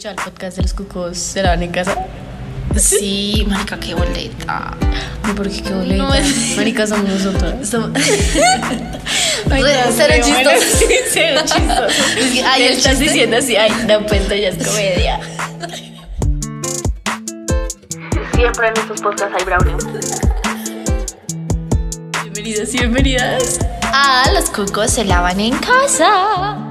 escuchado el podcast de los cucos se lavan en casa? Sí, marica, qué boleta. No, porque qué boleta. No es- Marica, somos nosotros. Somos- Ay, no, cero chistoso. sí, cero chistoso. Ay, estás chiste. diciendo así, ay, no, pues esto ya es comedia. Siempre en estos podcasts hay brownie. Bienvenidos y bienvenidas. Ah, los cucos se lavan en casa.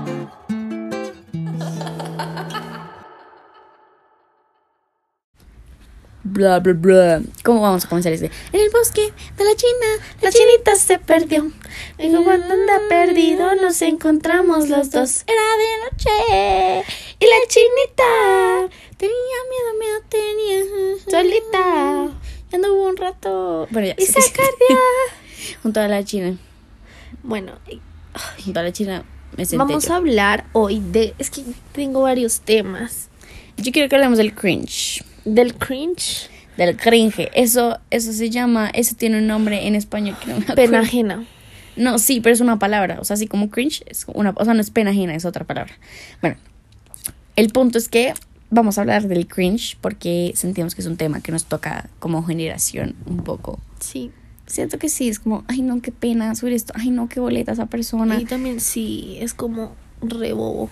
Bla, bla, bla. ¿Cómo vamos a comenzar este? En el bosque de la China, la chinita se perdió. Y cuando anda perdido, nos encontramos los dos. Era de noche. Y la chinita tenía miedo, miedo tenía. Solita. Y anduvo un rato. Bueno, ya. Y se Junto a la China. Bueno, Junto a la China me senté vamos a hablar hoy de. Es que tengo varios temas. Yo quiero que hablemos del cringe. Del cringe, Del cringe. Eso, eso se llama, eso tiene un nombre en español que no me pena ajena. No, sí, pero es una palabra. O sea, así como cringe, es una, o sea, no es pena ajena, es otra palabra. Bueno, el punto es que vamos a hablar del cringe porque sentimos que es un tema que nos toca como generación un poco. Sí. Siento que sí, es como, ay no, qué pena subir esto, ay no, qué boleta esa persona. Y también sí, es como re bobo.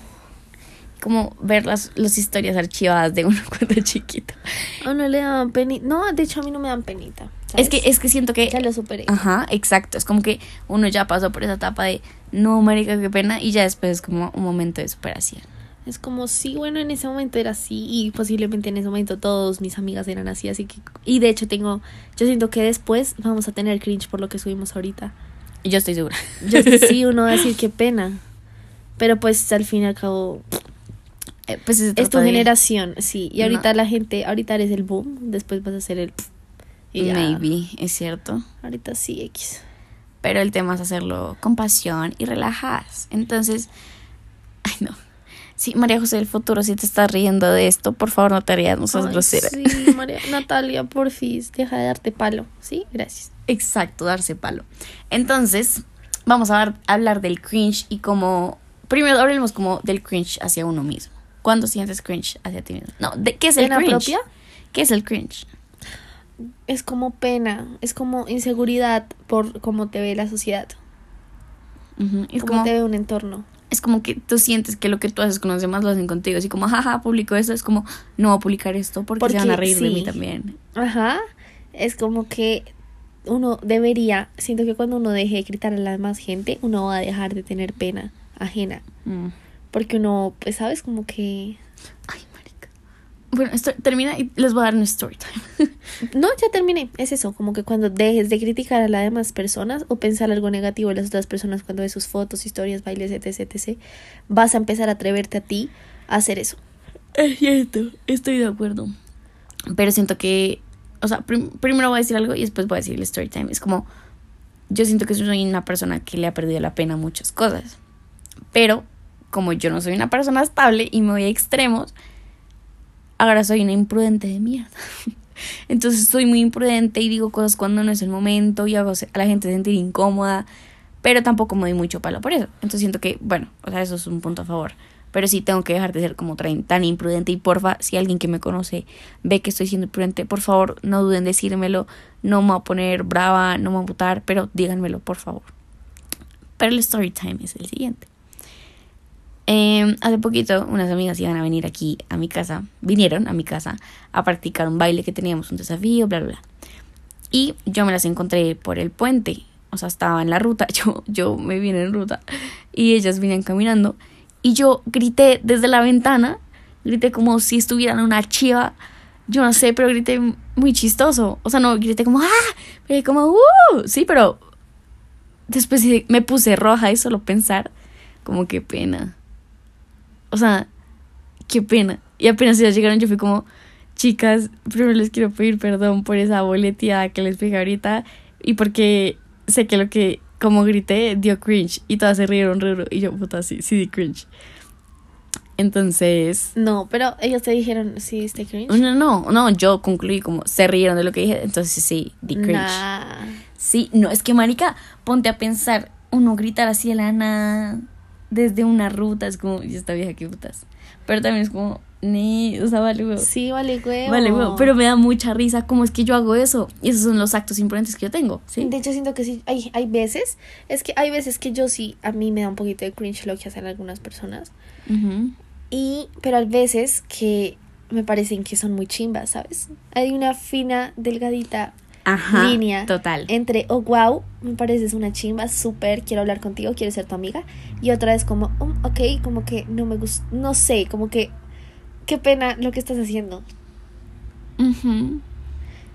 Como ver las, las historias archivadas de uno cuando chiquito. A uno le daban penita. No, de hecho a mí no me dan penita. Es que, es que siento que ya lo superé. Ajá, exacto. Es como que uno ya pasó por esa etapa de no, marica, qué pena. Y ya después es como un momento de superación. Es como, sí, bueno, en ese momento era así y posiblemente en ese momento todos mis amigas eran así, así que... Y de hecho tengo, yo siento que después vamos a tener cringe por lo que subimos ahorita. Yo estoy segura. Yo sí, uno va a decir qué pena. Pero pues al fin y al cabo Eh, pues es tu de- generación, sí. Y ahorita No. la gente, ahorita eres el boom, después vas a ser el... Y ya. Maybe, es cierto. Ahorita sí, X. Pero el tema es hacerlo con pasión y relajadas. Entonces, ay no. Sí, María José del futuro, si te estás riendo de esto, por favor no te rías, no seas Ay, grosera. Sí, María, Natalia, porfis, deja de darte palo. Sí, gracias. Exacto, darse palo. Entonces, vamos a hablar del cringe y como... Primero hablemos como del cringe hacia uno mismo. ¿Cuándo sientes cringe hacia ti mismo? No, ¿de qué es el ¿Pena cringe? propia? ¿Qué es el cringe? Es como pena, es como inseguridad por cómo te ve la sociedad, Es cómo como, te ve un entorno. es como que tú sientes que lo que tú haces con los demás lo hacen contigo. Así como, jaja, publico esto. Es como, no voy a publicar esto porque, Porque se van a reír de mí también. Ajá, es como que uno debería, siento que cuando uno deje de gritar a la demás gente, uno va a dejar de tener pena ajena. Mm. Porque uno, pues, sabes, como que... Ay, marica. Bueno, esto termina y les voy a dar un story time. No, ya terminé. Es eso, como que cuando dejes de criticar a las demás personas o pensar algo negativo de las otras personas cuando ves sus fotos, historias, bailes, etc, etc, vas a empezar a atreverte a ti a hacer eso. Es cierto, estoy de acuerdo. Pero siento que, o sea, prim- primero voy a decir algo y después voy a decir el story time. Es como, yo siento que soy una persona que le ha perdido la pena a muchas cosas. Pero, como yo no soy una persona estable y me voy a extremos, ahora soy una imprudente de mierda. Entonces soy muy imprudente y digo cosas cuando no es el momento y hago a la gente sentir incómoda, pero tampoco me doy mucho palo por eso. Entonces siento que, bueno, o sea, eso es un punto a favor. Pero sí tengo que dejar de ser como tan, imprudente y porfa, si alguien que me conoce ve que estoy siendo imprudente, por favor, no duden en decírmelo, no me voy a poner brava, no me voy a putar, pero díganmelo, por favor. Pero el story time es el siguiente. Eh, hace poquito unas amigas iban a venir aquí a mi casa, vinieron a mi casa a practicar un baile que teníamos, un desafío, bla, bla, bla. Y yo me las encontré por el puente, o sea, estaba en la ruta, yo, yo me vine en ruta y ellas venían caminando y yo grité desde la ventana, grité como si estuvieran una chiva, yo no sé, pero grité muy chistoso, o sea, no grité como, ah, grité como, uh, sí, pero después me puse roja y solo pensar, como qué pena. O sea, qué pena. Y apenas ya llegaron, yo fui como, chicas, primero les quiero pedir perdón por esa boleteada que les pegué ahorita y porque sé que lo que, como grité, dio cringe y todas se rieron raro y yo, puta, sí, sí di cringe. Entonces, No, pero ellos te dijeron, sí, este cringe. no, no, no, yo concluí como, se rieron de lo que dije, entonces sí, di cringe. Nah. Sí, no, es que marica, ponte a pensar, uno gritar así de la nada. Desde una ruta, es como, y esta vieja que putas. Pero también es como, ni, o sea, vale huevo. Sí, vale huevo. Vale huevo, pero me da mucha risa cómo es que yo hago eso. Y esos son los actos imprudentes que yo tengo, ¿sí? De hecho, siento que sí, hay, hay veces, es que hay veces que yo sí, a mí me da un poquito de cringe lo que hacen algunas personas. Ujú. Y, pero hay veces que me parecen que son muy chimbas, ¿sabes? Hay una fina, delgadita Ajá, línea total. entre, oh, wow, me pareces una chimba, súper, quiero hablar contigo, quiero ser tu amiga. Y otra es como, "Um, ok, como que no me gusta, no sé, como que, qué pena lo que estás haciendo.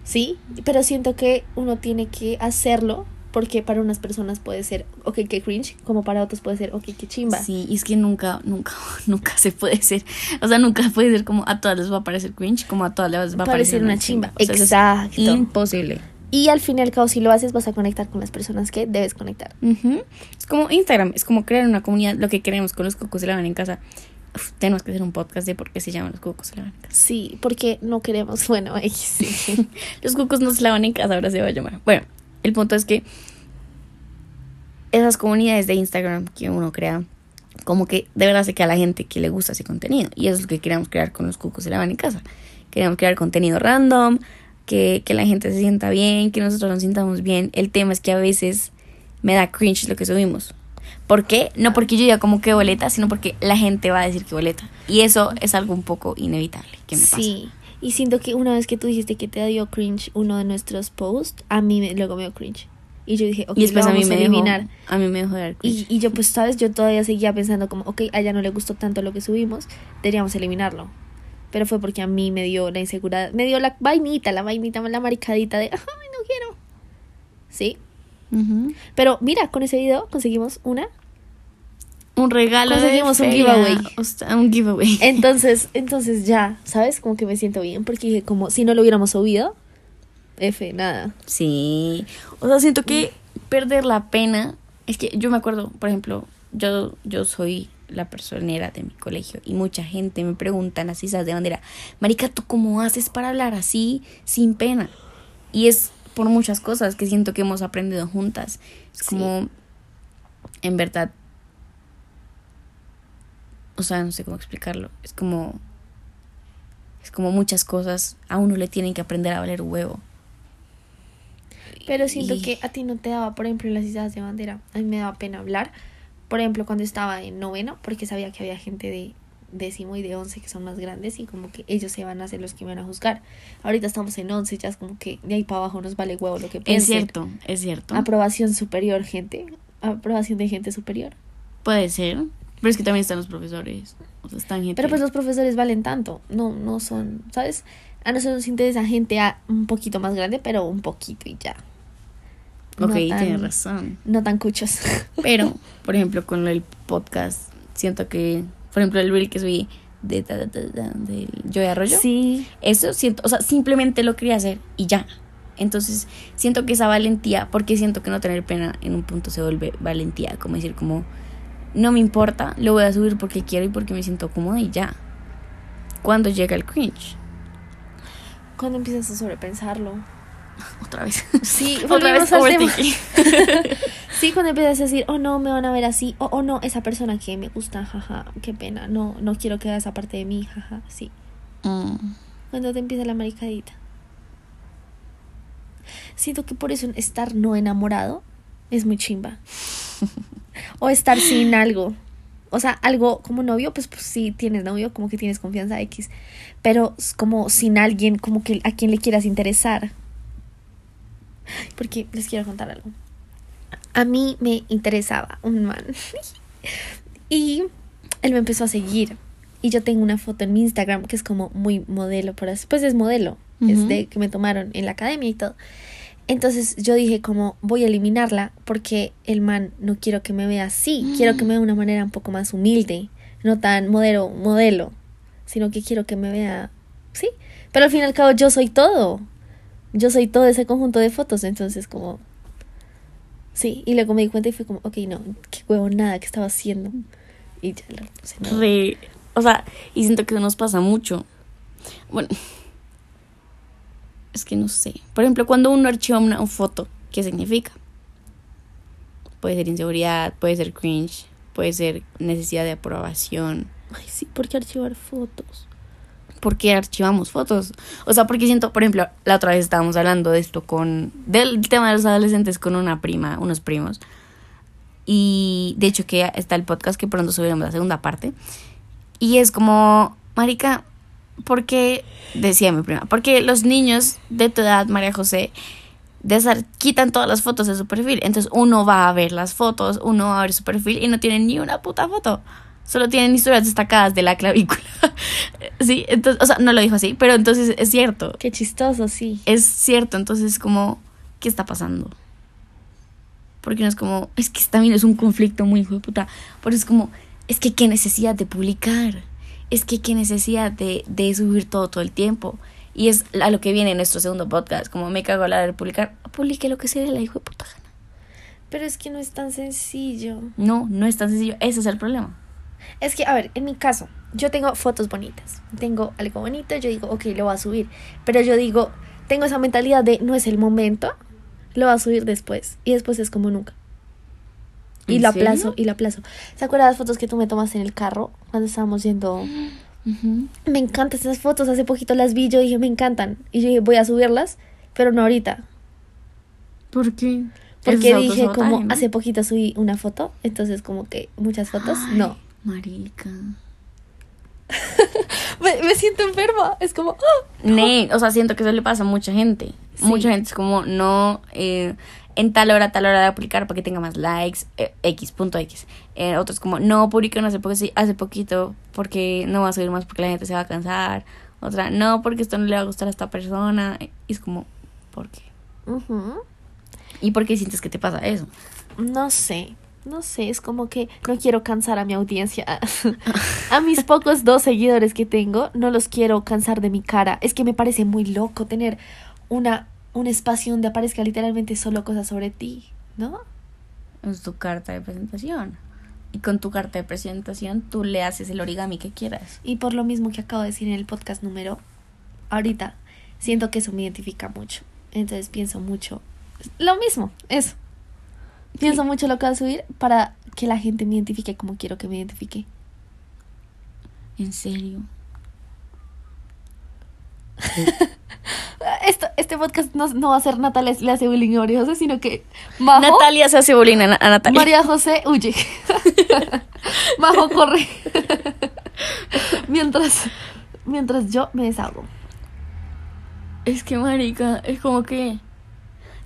Sí, pero siento que uno tiene que hacerlo porque para unas personas puede ser, ok, qué cringe, como para otros puede ser, ok, qué chimba. Sí, y es que nunca, nunca, nunca se puede ser. O sea, nunca puede ser como a todas les va a parecer cringe, como a todas les va a Parecer una chimba. O sea, es Exacto. imposible. Y al fin y al cabo, si lo haces, vas a conectar con las personas que debes conectar. Ujú. Es como Instagram, es como crear una comunidad, lo que queremos con los cocos se lavan en casa. Uf, tenemos que hacer un podcast de por qué se llaman los cocos se lavan en casa. Sí, porque no queremos, bueno, sí. Los cucos no se lavan en casa, ahora se va a llamar. Bueno, el punto es que esas comunidades de Instagram que uno crea, como que de verdad se queda a la gente que le gusta ese contenido. Y eso es lo que queremos crear con los cucos se lavan en casa. Queremos crear contenido random, que, que la gente se sienta bien, que nosotros nos sintamos bien. El tema es que a veces me da cringe lo que subimos. ¿Por qué? No porque yo diga como que boleta, sino porque la gente va a decir que boleta. Y eso es algo un poco inevitable que me pasa. Y siento que una vez que tú dijiste que te dio cringe uno de nuestros posts, a mí me, luego me dio cringe. Y yo dije, ok, y después lo a mí vamos me a dejó, eliminar. a mí me dejó de dar cringe. Y, y yo, pues, ¿sabes? Yo todavía seguía pensando como, ok, a ella no le gustó tanto lo que subimos, deberíamos eliminarlo. Pero fue porque a mí me dio la inseguridad, me dio la vainita, la vainita, la maricadita de, ay, no quiero. Sí. Ujú. Pero mira, con ese video conseguimos una. Un regalo. de Conseguimos un giveaway. un giveaway. Entonces, entonces ya, ¿sabes? Como que me siento bien porque dije, como si no lo hubiéramos subido, F, nada. Sí. O sea, siento que perder la pena. Es que yo me acuerdo, por ejemplo, yo, yo soy la personera de mi colegio y mucha gente me pregunta en las islas de bandera, Marica, ¿tú cómo haces para hablar así sin pena? Y es por muchas cosas que siento que hemos aprendido juntas. Es Sí. como, en verdad, o sea, no sé cómo explicarlo. Es como, es como muchas cosas a uno le tienen que aprender a valer huevo. Pero siento Y- que a ti no te daba, por ejemplo, las islas de bandera. A mí me daba pena hablar. Por ejemplo, cuando estaba en noveno, porque sabía que había gente de décimo y de once que son más grandes y como que ellos se van a ser los que me van a juzgar. Ahorita estamos en once, ya es como que de ahí para abajo nos vale huevo lo que Es piensen. cierto, es cierto. Aprobación superior, gente. Aprobación de gente superior. Puede ser. Pero es que también están los profesores. O sea, están gente. Pero pues los profesores valen tanto. No, no son, ¿sabes? A nosotros nos interesa gente a un poquito más grande, pero un poquito y ya. Ok, no tan- tienes razón. No tan cuchos. Pero, por ejemplo, con el podcast, siento que, por ejemplo, el reel que subí de, de, de, de, de Joy Arroyo. Sí. Eso siento, o sea, simplemente lo quería hacer y ya. Entonces, siento que esa valentía, porque siento que no tener pena en un punto se vuelve valentía, como decir, como, no me importa, lo voy a subir porque quiero y porque me siento cómoda y ya. Cuando llega el cringe, Cuando empiezas a sobrepensarlo. otra vez. Sí, otra vez al tema. Sí, cuando empiezas a decir, oh no, me van a ver así, o oh, no, esa persona que me gusta, jaja, qué pena, no, no quiero que esa parte de mí, jaja, sí. Mm. Cuando te empieza la maricadita. Siento que por eso estar no enamorado es muy chimba. O estar sin algo. O sea, algo como novio, pues, pues si tienes novio, como que tienes confianza X. Pero como sin alguien, como que a quien le quieras interesar. Porque les quiero contar algo. A mí me interesaba un man. y él me empezó a seguir. Y yo tengo una foto en mi Instagram que es como muy modelo, por así. Pues es modelo. Es de que me tomaron en la academia y todo. Entonces yo dije como voy a eliminarla porque el man no quiero que me vea así, quiero que me vea de una manera un poco más humilde, no tan modelo, modelo, sino que quiero que me vea, sí, pero al fin y al cabo yo soy todo, yo soy todo ese conjunto de fotos, entonces como, sí, y luego me di cuenta y fue como, ok, no, qué huevo, nada que estaba haciendo, y ya lo puse, no. Re- o sea, y siento que nos pasa mucho. Bueno, es que no sé. Por ejemplo, cuando uno archiva una, foto, ¿qué significa? Puede ser inseguridad, puede ser cringe, puede ser necesidad de aprobación. Ay, sí, ¿por qué archivar fotos? ¿Por qué archivamos fotos? O sea, porque siento, por ejemplo, la otra vez estábamos hablando de esto con, del tema de los adolescentes con una prima, unos primos. Y de hecho que está el podcast que pronto subiremos la segunda parte. Y es como, Marica, porque, decía mi prima, porque los niños de tu edad, María José, de estar, quitan todas las fotos de su perfil. Entonces uno va a ver las fotos, uno va a ver su perfil y no tiene ni una puta foto. Solo tienen historias destacadas de la clavícula. sí, entonces, o sea, no lo dijo así, pero entonces es cierto. Qué chistoso, sí. Es cierto, entonces como, ¿qué está pasando? Porque no es como, es que también es un conflicto muy hijo de puta. Porque es como, es que qué necesidad de publicar. Es que qué necesidad de, de subir todo todo el tiempo. Y es a lo que viene en nuestro segundo podcast. Como me cago a la de publicar, publique lo que sea de la hijo de puta gana. Pero es que no es tan sencillo. No, no es tan sencillo. Ese es el problema. Es que, a ver, en mi caso, yo tengo fotos bonitas. Tengo algo bonito, yo digo, ok, lo voy a subir. Pero yo digo, tengo esa mentalidad de no es el momento, lo voy a subir después. Y después es como nunca. Y ¿En lo serio? aplazo, y lo aplazo. ¿Se acuerdan las fotos que tú me tomaste en el carro cuando estábamos yendo? Me encantan esas fotos, hace poquito las vi, yo dije, me encantan. Y yo dije, voy a subirlas, pero no ahorita. ¿Por qué? Porque dije, como hace poquito subí una foto, entonces como que muchas fotos, Ay, no. Marica. Me, me siento enferma, es como... Ne, o sea, siento que eso le pasa a mucha gente. Sí. Mucha gente es como, no, eh, en tal hora, tal hora de publicar para que tenga más likes, eh, X, punto X. Eh, otros como, no, publican hace, poco, sí, hace poquito porque no va a subir más porque la gente se va a cansar. Otra, no, porque esto no le va a gustar a esta persona. Y es como, ¿por qué? ¿Y por qué sientes que te pasa eso? No sé, no sé, es como que no quiero cansar a mi audiencia. a mis pocos dos seguidores que tengo, no los quiero cansar de mi cara. Es que me parece muy loco tener una un espacio donde aparezca literalmente solo cosas sobre ti, ¿no? Es tu carta de presentación. Y con tu carta de presentación tú le haces el origami que quieras. Y por lo mismo que acabo de decir en el podcast número, ahorita siento que eso me identifica mucho. Entonces pienso mucho lo mismo, eso. Pienso mucho lo que voy a subir para que la gente me identifique como quiero que me identifique. En serio. Esto, este podcast no, no va a ser Natalia le hace bullying a María José, sino que Majo, Natalia se hace bullying a, a Natalia. María José huye. Majo corre. mientras, mientras yo me deshago. Es que, marica, es como que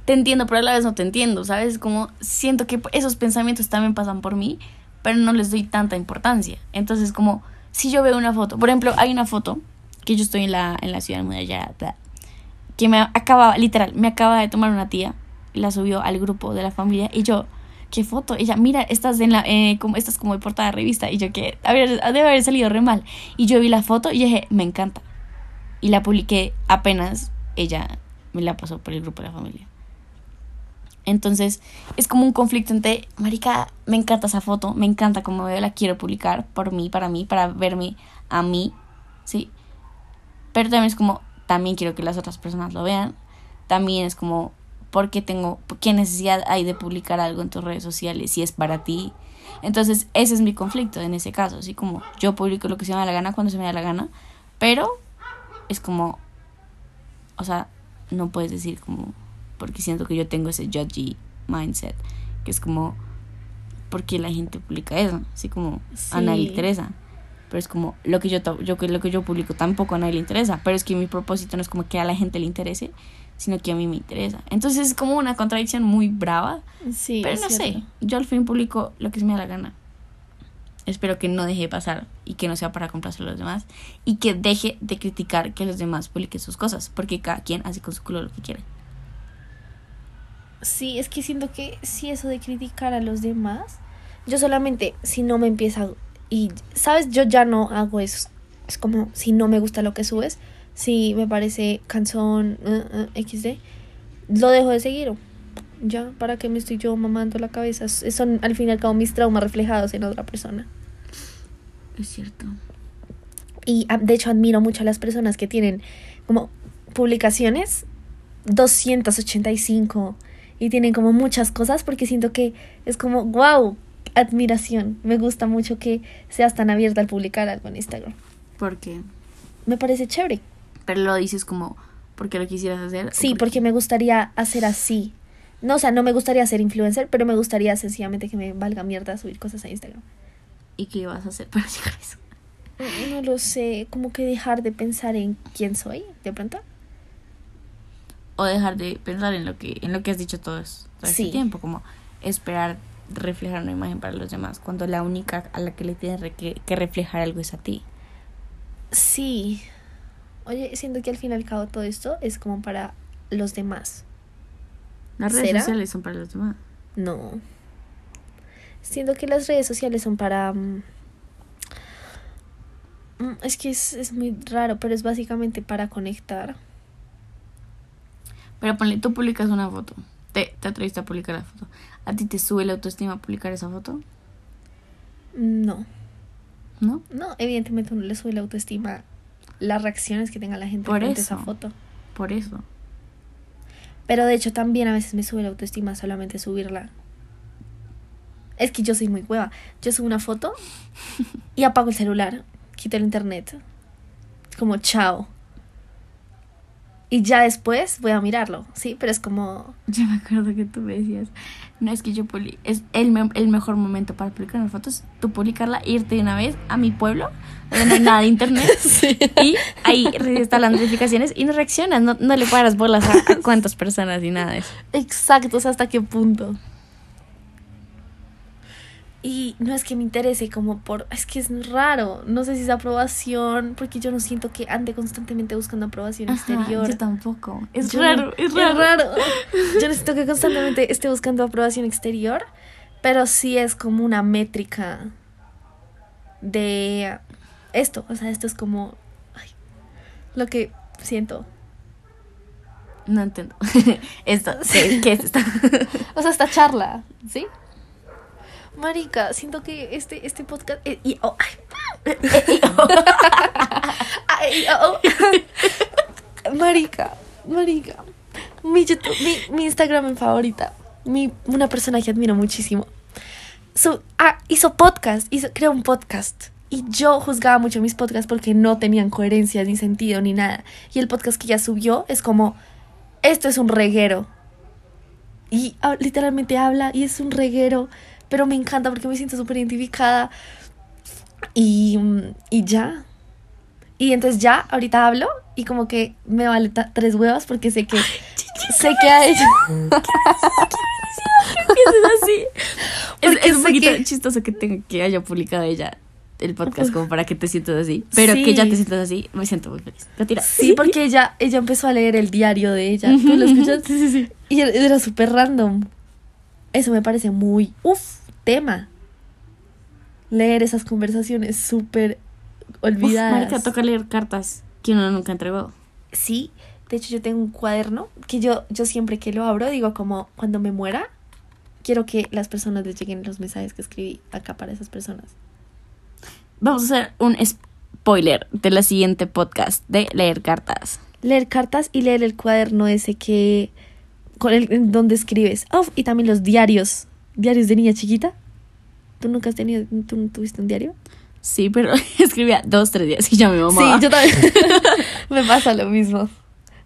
te entiendo, pero a la vez no te entiendo, ¿sabes? Como siento que esos pensamientos también pasan por mí, pero no les doy tanta importancia. Entonces, como si yo veo una foto, por ejemplo, hay una foto que yo estoy en la, en la ciudad muy allá, bla, que me acaba, literal, me acaba de tomar una tía, y la subió al grupo de la familia y yo, ¿qué foto? Ella, mira, estás en la, eh, como, estás como de portada de revista y yo que, debe haber salido re mal. Y yo vi la foto y dije, me encanta y la publiqué apenas ella me la pasó por el grupo de la familia. Entonces, es como un conflicto entre, marica, me encanta esa foto, me encanta como veo, la quiero publicar por mí, para mí, para verme a mí, ¿sí? Pero también es como, también quiero que las otras personas lo vean. También es como, ¿por qué tengo, qué necesidad hay de publicar algo en tus redes sociales si es para ti? Entonces, ese es mi conflicto en ese caso, así como yo publico lo que se me da la gana cuando se me da la gana, pero es como, o sea, no puedes decir como, porque siento que yo tengo ese judgy mindset, que es como, ¿por qué la gente publica eso? Así como, a nadie le Sí. Pero es como, lo que yo, yo, lo que yo publico tampoco a nadie le interesa, pero es que mi propósito no es como que a la gente le interese, sino que a mí me interesa. Entonces es como una contradicción muy brava, Sí, pero no sé, yo al fin publico lo que se me da la gana. Espero que no deje de pasar y que no sea para complacer a los demás y que deje de criticar que los demás publiquen sus cosas, porque cada quien hace con su culo lo que quiere. Sí, es que siento que sí eso de criticar a los demás, yo solamente si no me empieza y sabes, yo ya no hago eso. Es como si no me gusta lo que subes, si me parece canción uh, uh, XD, lo dejo de seguir. Ya, ¿para qué me estoy yo mamando la cabeza? Son al fin y al cabo mis traumas reflejados en otra persona. Es cierto. Y ah, de hecho admiro mucho a las personas que tienen como publicaciones 285 y tienen como muchas cosas porque siento que es como, wow, admiración. Me gusta mucho que seas tan abierta al publicar algo en Instagram. ¿Por qué? Me parece chévere. Pero lo dices como porque lo quisieras hacer. Sí, porque me gustaría hacer así. No, o sea, no me gustaría ser influencer, pero me gustaría sencillamente que me valga mierda subir cosas a Instagram. ¿Y qué ibas a hacer para llegar a eso? No lo sé, como que dejar de pensar en quién soy, de pronto. O dejar de pensar en lo que en lo que has dicho todo, es- todo este Sí. tiempo, como esperar reflejar una imagen para los demás, cuando la única a la que le tienes que, que reflejar algo es a ti. Sí. Oye, siento que al fin y al cabo todo esto es como para los demás. Las redes ¿Será? sociales son para los demás. No. Siento que las redes sociales son para... mm, mm, Es que es, es muy raro, pero es básicamente para conectar. Pero ponle, tú publicas una foto, te, te atreviste a publicar la foto. ¿A ti te sube la autoestima publicar esa foto? No. ¿No? No, evidentemente uno le sube la autoestima las reacciones que tenga la gente Por eso. esa foto. Por eso. Pero de hecho también a veces me sube la autoestima solamente subirla. Es que yo soy muy hueva. Yo subo una foto y apago el celular, quito el internet. Como chao. Y ya después voy a mirarlo, ¿sí? Pero es como... Yo me acuerdo que tú me decías, no es que yo publi es el, me- el mejor momento para publicar una foto, es tú publicarla, irte de una vez a mi pueblo, donde no hay nada de internet, y ahí recibes las notificaciones y no reaccionas, no, no le paras bolas a, a cuántas personas y nada de eso. Exacto, o sea, hasta qué punto. Y no es que me interese como por... Es que es raro. No sé si es aprobación, porque yo no siento que ande constantemente buscando aprobación Ajá, exterior. yo tampoco. Es Yo raro, no- es raro. Yo no siento que constantemente esté buscando aprobación exterior, pero sí es como una métrica de esto. O sea, esto es como ay, lo que siento. No entiendo. Esto, ¿qué, qué es esto? O sea, esta charla, ¿sí? Marica, siento que este, este podcast. eh, y- oh, ay. Ay, oh. Marica, marica. Mi, YouTube- mi, mi Instagram favorita. Mi, una persona que admiro muchísimo. Ah, hizo podcast, hizo, creó un podcast. Y yo juzgaba mucho mis podcasts porque no tenían coherencia, ni sentido, ni nada. Y el podcast que ella subió es como: Esto es un reguero. Y ah, literalmente habla y es un reguero. Pero me encanta porque me siento súper identificada. Y, y ya. Y entonces ya, ahorita hablo y como que me vale tres huevas porque sé que sé que a ella. así. Es, Porque es un poquito que- chistoso que, tenga, que haya publicado ella el podcast como para que te sientas así. Pero Sí. que ya te sientas así, me siento muy feliz. Retira. Sí, porque ella, ella empezó a leer el diario de ella. ¿Tú lo escuchas? Sí, sí, sí. Y era súper random. Eso me parece muy, uff, tema. Leer esas conversaciones súper Uf, olvidadas. marica, toca leer cartas que uno nunca entregó. Sí, de hecho yo tengo un cuaderno que yo, yo siempre que lo abro digo como cuando me muera, quiero que las personas les lleguen los mensajes que escribí acá para esas personas. Vamos a hacer un spoiler de la siguiente podcast de leer cartas. Leer cartas y leer el cuaderno ese que... Con el, donde escribes. Oh, y también los diarios. Diarios de niña chiquita. ¿Tú nunca has tenido, tú no tuviste un diario? Sí, pero escribía dos, tres días y ya me mamaba. Sí, yo también. Me pasa lo mismo.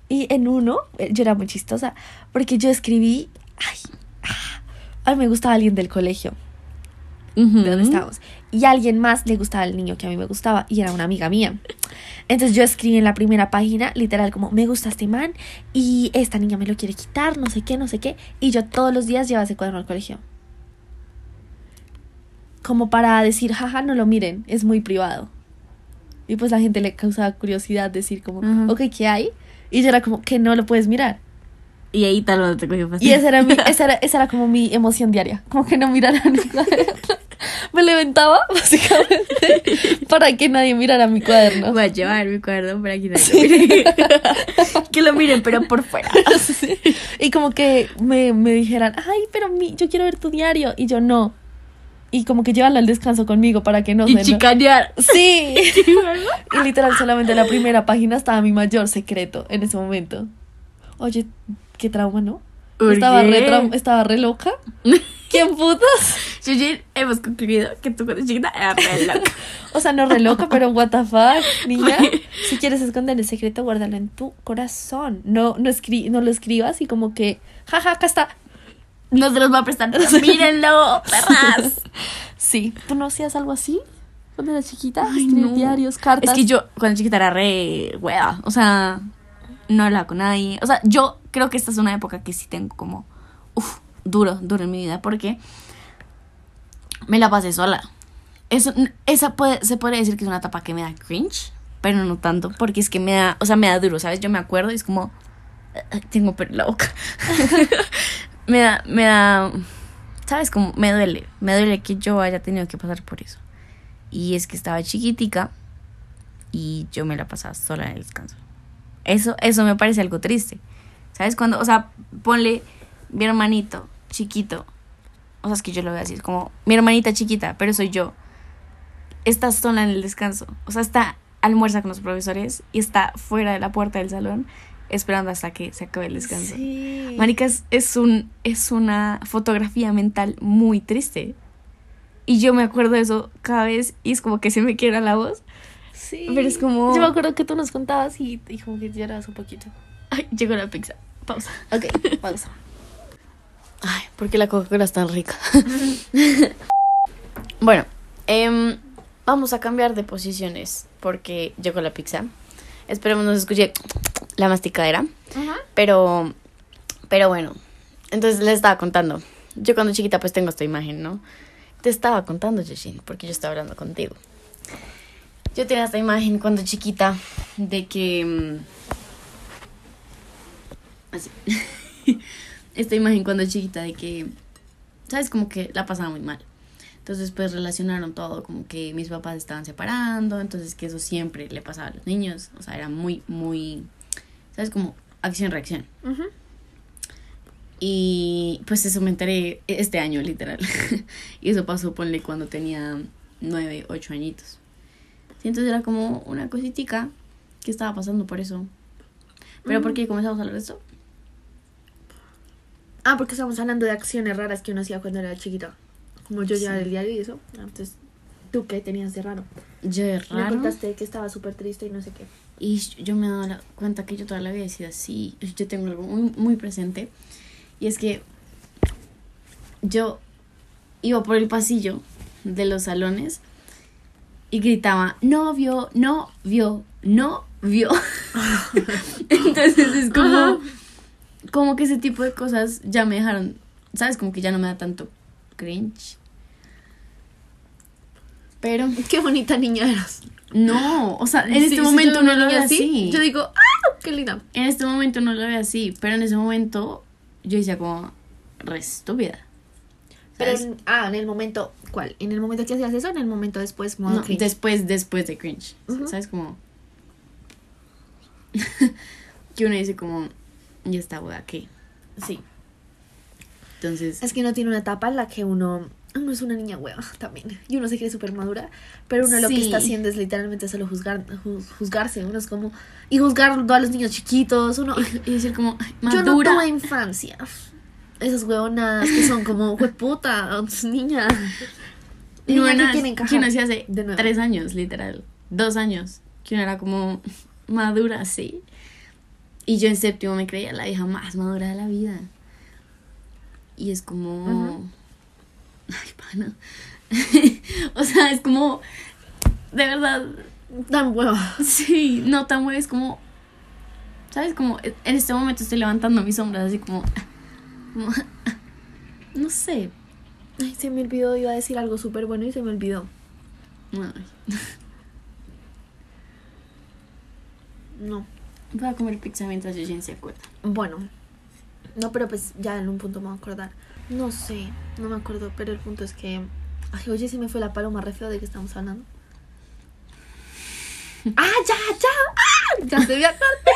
Y en uno, eh, yo era muy chistosa, porque yo escribí, ay, ah, a mí me gustaba alguien del colegio, Ujú. de donde estábamos, y a alguien más le gustaba el niño que a mí me gustaba, y era una amiga mía. Entonces yo escribí en la primera página, literal, como, me gusta este man, y esta niña me lo quiere quitar, no sé qué, no sé qué, y yo todos los días llevaba ese cuaderno al colegio. Como para decir, jaja, no lo miren, es muy privado. Y pues la gente le causaba curiosidad decir como, Ajá. ok, ¿qué hay? Y yo era como, que no lo puedes mirar. Y ahí tal vez te cogió Y fácil. esa era, mi, esa, era, esa era como mi emoción diaria, como que no miraran mi cuaderno. Me levantaba, básicamente, para que nadie mirara mi cuaderno. Voy a llevar mi cuaderno para que nadie lo mire. que lo miren, pero por fuera. Sí. Y como que me, me dijeran, ay, pero mi, yo quiero ver tu diario. Y yo no. Y como que llévanlo al descanso conmigo para que no y se... chicanear. Sí. Y literal solamente en la primera página estaba mi mayor secreto en ese momento. Oye, qué trauma, ¿no? ¿Por Estaba re, estaba re loca. ¿Quién putas? Gigi, hemos concluido que tú cuando chiquita eras re loca. O sea, no re loca, pero what the fuck, niña. Si quieres esconder el secreto, guárdalo en tu corazón. No, no, escri no lo escribas y como que, jaja, acá está. No se los va a prestar. Mírenlo, perras. Sí. ¿Tú no hacías algo así? Cuando eras chiquita, Ay, escribir no. diarios, cartas. Es que yo cuando chiquita era re hueva. O sea, no hablaba con nadie. O sea, yo creo que esta es una época que sí tengo como, uff, duro, duro en mi vida. Porque me la pasé sola. Eso, esa puede, se puede decir que es una etapa que me da cringe, pero no tanto, porque es que me da, o sea, me da duro, ¿sabes? Yo me acuerdo y es como, "Ay, tengo pelo en la boca. me da, me da, ¿sabes? Como me duele, me duele que yo haya tenido que pasar por eso. Y es que estaba chiquitica y yo me la pasaba sola en el descanso. Eso, eso me parece algo triste. ¿Sabes? Cuando, o sea, ponle mi hermanito chiquito. O sea, es que yo lo voy a decir como mi hermanita chiquita, pero soy yo. Está sola en el descanso. O sea, está almuerza con los profesores y está fuera de la puerta del salón esperando hasta que se acabe el descanso. Sí. Marica, es, es un, es una fotografía mental muy triste. Y yo me acuerdo de eso cada vez y es como que se me quiebra la voz. Sí. Pero es como- Yo me acuerdo que tú nos contabas y, y como que llorabas un poquito. Ay, llegó la pizza. Pausa. Ok, pausa. Ay, ¿por qué la Coca-Cola es tan rica? bueno, em, vamos a cambiar de posiciones porque llegó la pizza. Esperemos no se escuche la masticadera. Pero, pero bueno, entonces les estaba contando. Yo cuando chiquita pues tengo esta imagen, ¿no? Te estaba contando, Yashin, porque yo estaba hablando contigo. Yo tenía esta imagen cuando chiquita de que... mm, Así. esta imagen cuando chiquita de que... ¿Sabes? Como que la pasaba muy mal. Entonces pues relacionaron todo, como que mis papás estaban separando, entonces que eso siempre le pasaba a los niños. O sea, era muy, muy... ¿Sabes? Como acción-reacción. Y pues eso me enteré este año, literal. y eso pasó, ponle, cuando tenía nueve, ocho añitos. Sí, entonces era como una cositica que estaba pasando por eso. ¿Pero por qué comenzamos a hablar de esto? Ah, porque estamos hablando de acciones raras que uno hacía cuando era chiquita. Como yo llevaba Sí. el diario y eso. Entonces, ¿tú qué tenías de raro? Yo de Me raro. contaste que estaba súper triste y no sé qué. Y yo me he dado cuenta que yo toda la vida he sido así. Yo tengo algo muy, muy presente. Y es que yo iba por el pasillo de los salones y gritaba, novio, novio, novio. Entonces es como. Como que ese tipo de cosas ya me dejaron, ¿sabes? Como que ya no me da tanto cringe. Pero Qué bonita niña eras. no, o sea, en Sí, este sí, momento no lo veo así. Yo digo, ¡ah! ¡Qué linda! En este momento no lo veo así, pero en ese momento yo decía como re estúpida. Pero, en- ah, en el momento, ¿cuál? ¿En el momento que hacías eso o en el momento después? Modo No, cringe? después, después de cringe. ¿Sabes? Como. que uno dice como. Ya está, boda, ¿qué? Sí. Entonces. Es que uno tiene una etapa en la que uno, uno es una niña hueva también. Y uno se cree súper madura. Pero uno lo que está haciendo es literalmente solo juzgar, ju- juzgarse. Uno es como. Y juzgar a los niños chiquitos. Uno. Y, y decir como. "Ay, Yo no madura". tuve infancia. Esas huevonadas que son como, puta, niña. Y Niña bueno, que que uno hacía hace de nuevo. tres años, literal. Dos años. Que uno era como madura, sí. Y yo en séptimo me creía la hija más madura de la vida. Y es como. Ay, pana. o sea, es como. De verdad. Tan hueva. Sí, no tan bueno. Es como. ¿Sabes? Como en este momento estoy levantando mis sombras así como. como- no sé. Ay, se me olvidó, iba a decir algo súper bueno y se me olvidó. Ay. No. Voy a comer pizza mientras yo se acuerda. Bueno. No, pero pues ya en un punto me voy a acordar. No sé, no me acuerdo, pero el punto es que. Ay, oye, se me fue la paloma re feo de que estamos hablando. ¡Ah, ya, ya! ¡Ah! Ya se me acordé.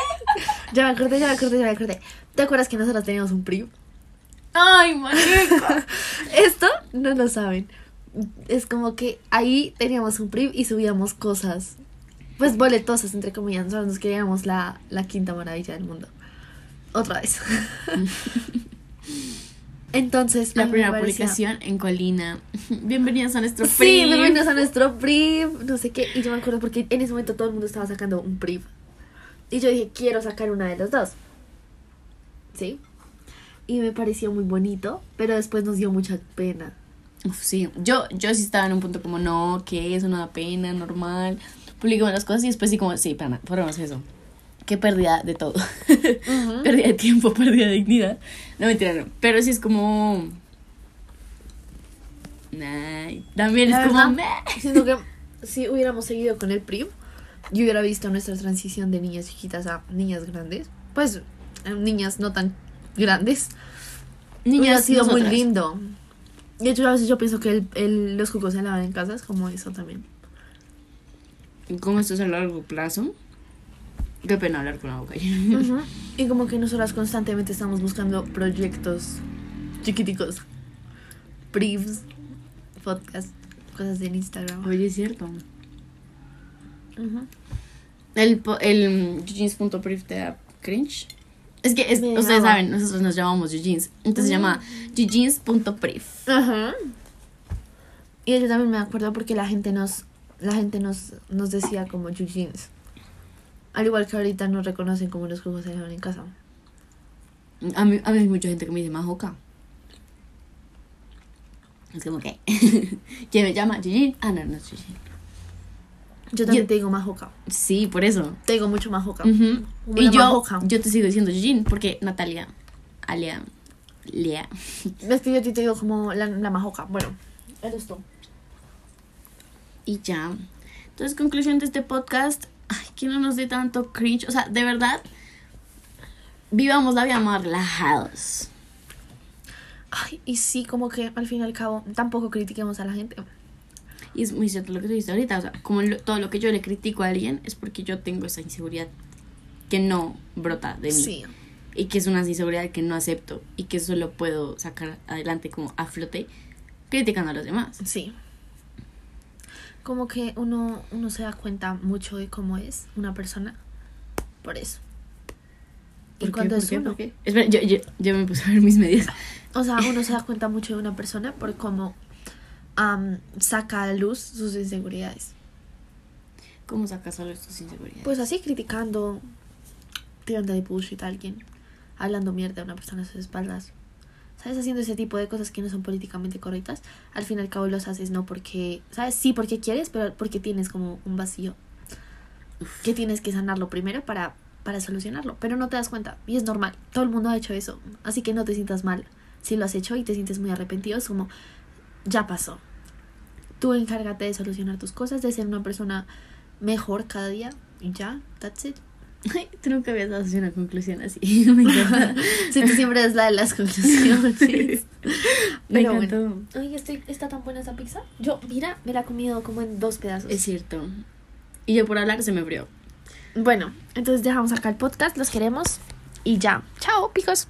Ya me acordé, ya me acordé, ya me acordé. ¿Te acuerdas que nosotros teníamos un PRI? ¡Ay, marica! Esto no lo saben. Es como que ahí teníamos un PRI y subíamos cosas. Pues boletosas, entre comillas. Nosotros nos queríamos la, la quinta maravilla del mundo. Otra vez. Entonces, La primera publicación en Colina. Bienvenidos a nuestro Sí, free. bienvenidos a nuestro brief, no sé qué. Y yo me acuerdo porque en ese momento todo el mundo estaba sacando un brief. Y yo dije, quiero sacar una de los dos. ¿Sí? Y me pareció muy bonito, pero después nos dio mucha pena. Uf, sí, yo, yo sí estaba en un punto como, no, que eso no da pena, normal. Publicamos las cosas y después sí como, sí, pana, ponemos eso. Qué pérdida de todo. pérdida de tiempo, pérdida de dignidad. No, mentira, no. Pero sí es como... Nah, también La es como... verdad, meh. Siento que si hubiéramos seguido con el PRIV, yo hubiera visto nuestra transición de niñas chiquitas a niñas grandes. Pues, eh, niñas no tan grandes. hubiera sido muy nosotras. lindo. De hecho, a veces yo pienso que el, el- los jugos se lavan en casa es como eso también. Como esto es a largo plazo. Qué pena hablar con la boca llena. Y como que nosotras constantemente estamos buscando proyectos chiquiticos. Privs, podcast, cosas en Instagram. Oye, es cierto. Ujú. El, po- el jeans.priv te da cringe. Es que es- ustedes saben, nosotros nos llamamos jeans. Entonces se llama jeans.priv. Ajá. Y yo también me acuerdo porque la gente nos la gente nos, nos decía como jeans. Al igual que ahorita nos reconocen como los jugos se lavan en casa. A mí, a mí hay mucha gente que me dice majoca. Es como que. ¿Quién me llama? Gigi. Ah, no, no es Gigi. Yo también Yo- te digo majoca. Sí, por eso. Te digo mucho majoca. Ujú. Como Y yo, majoca. yo te sigo diciendo Gigi porque Natalia, Alia, Lea. Es que yo a ti te digo como la, la majoca. Bueno, eres tú. Y ya. Entonces, conclusión de este podcast. Ay, que no nos dé tanto cringe. O sea, de verdad. Vivamos la vida más relajados. Ay, y sí, como que al fin y al cabo tampoco critiquemos a la gente. Y es muy cierto lo que tú dijiste ahorita. O sea, como lo- todo lo que yo le critico a alguien es porque yo tengo esa inseguridad que no brota de mí. Sí. Y que es una inseguridad que no acepto. Y que solo puedo sacar adelante como a flote criticando a los demás. Sí. Como que uno, uno se da cuenta mucho de cómo es una persona por eso. Y cuando ¿Por es qué? uno. Espera, yo, yo, yo me puse a ver mis medias. O sea, uno se da cuenta mucho de una persona por cómo am, saca a luz sus inseguridades. ¿Cómo sacas solo tus inseguridades? Pues así criticando, tirando de bullshit a alguien, hablando mierda a una persona a sus espaldas. ¿Sabes? Haciendo ese tipo de cosas que no son políticamente correctas. Al fin y al cabo los haces no porque, ¿sabes? Sí, porque quieres, pero porque tienes como un vacío. Que tienes que sanarlo primero para, para solucionarlo. Pero no te das cuenta. Y es normal. Todo el mundo ha hecho eso. Así que no te sientas mal. Si lo has hecho y te sientes muy arrepentido, es como, ya pasó. Tú encárgate de solucionar tus cosas, de ser una persona mejor cada día. Y ya, that's it. Ay, tú nunca habías dado así una conclusión así. me encanta. Si tú siempre es la de las conclusiones. Me Pero encantó. bueno. Ay, estoy, está tan buena esa pizza. Yo, mira, me la he comido como en dos pedazos. Es cierto. Y yo por hablar se me abrió. Bueno, entonces dejamos acá el podcast, los queremos. Y ya. Chao, picos.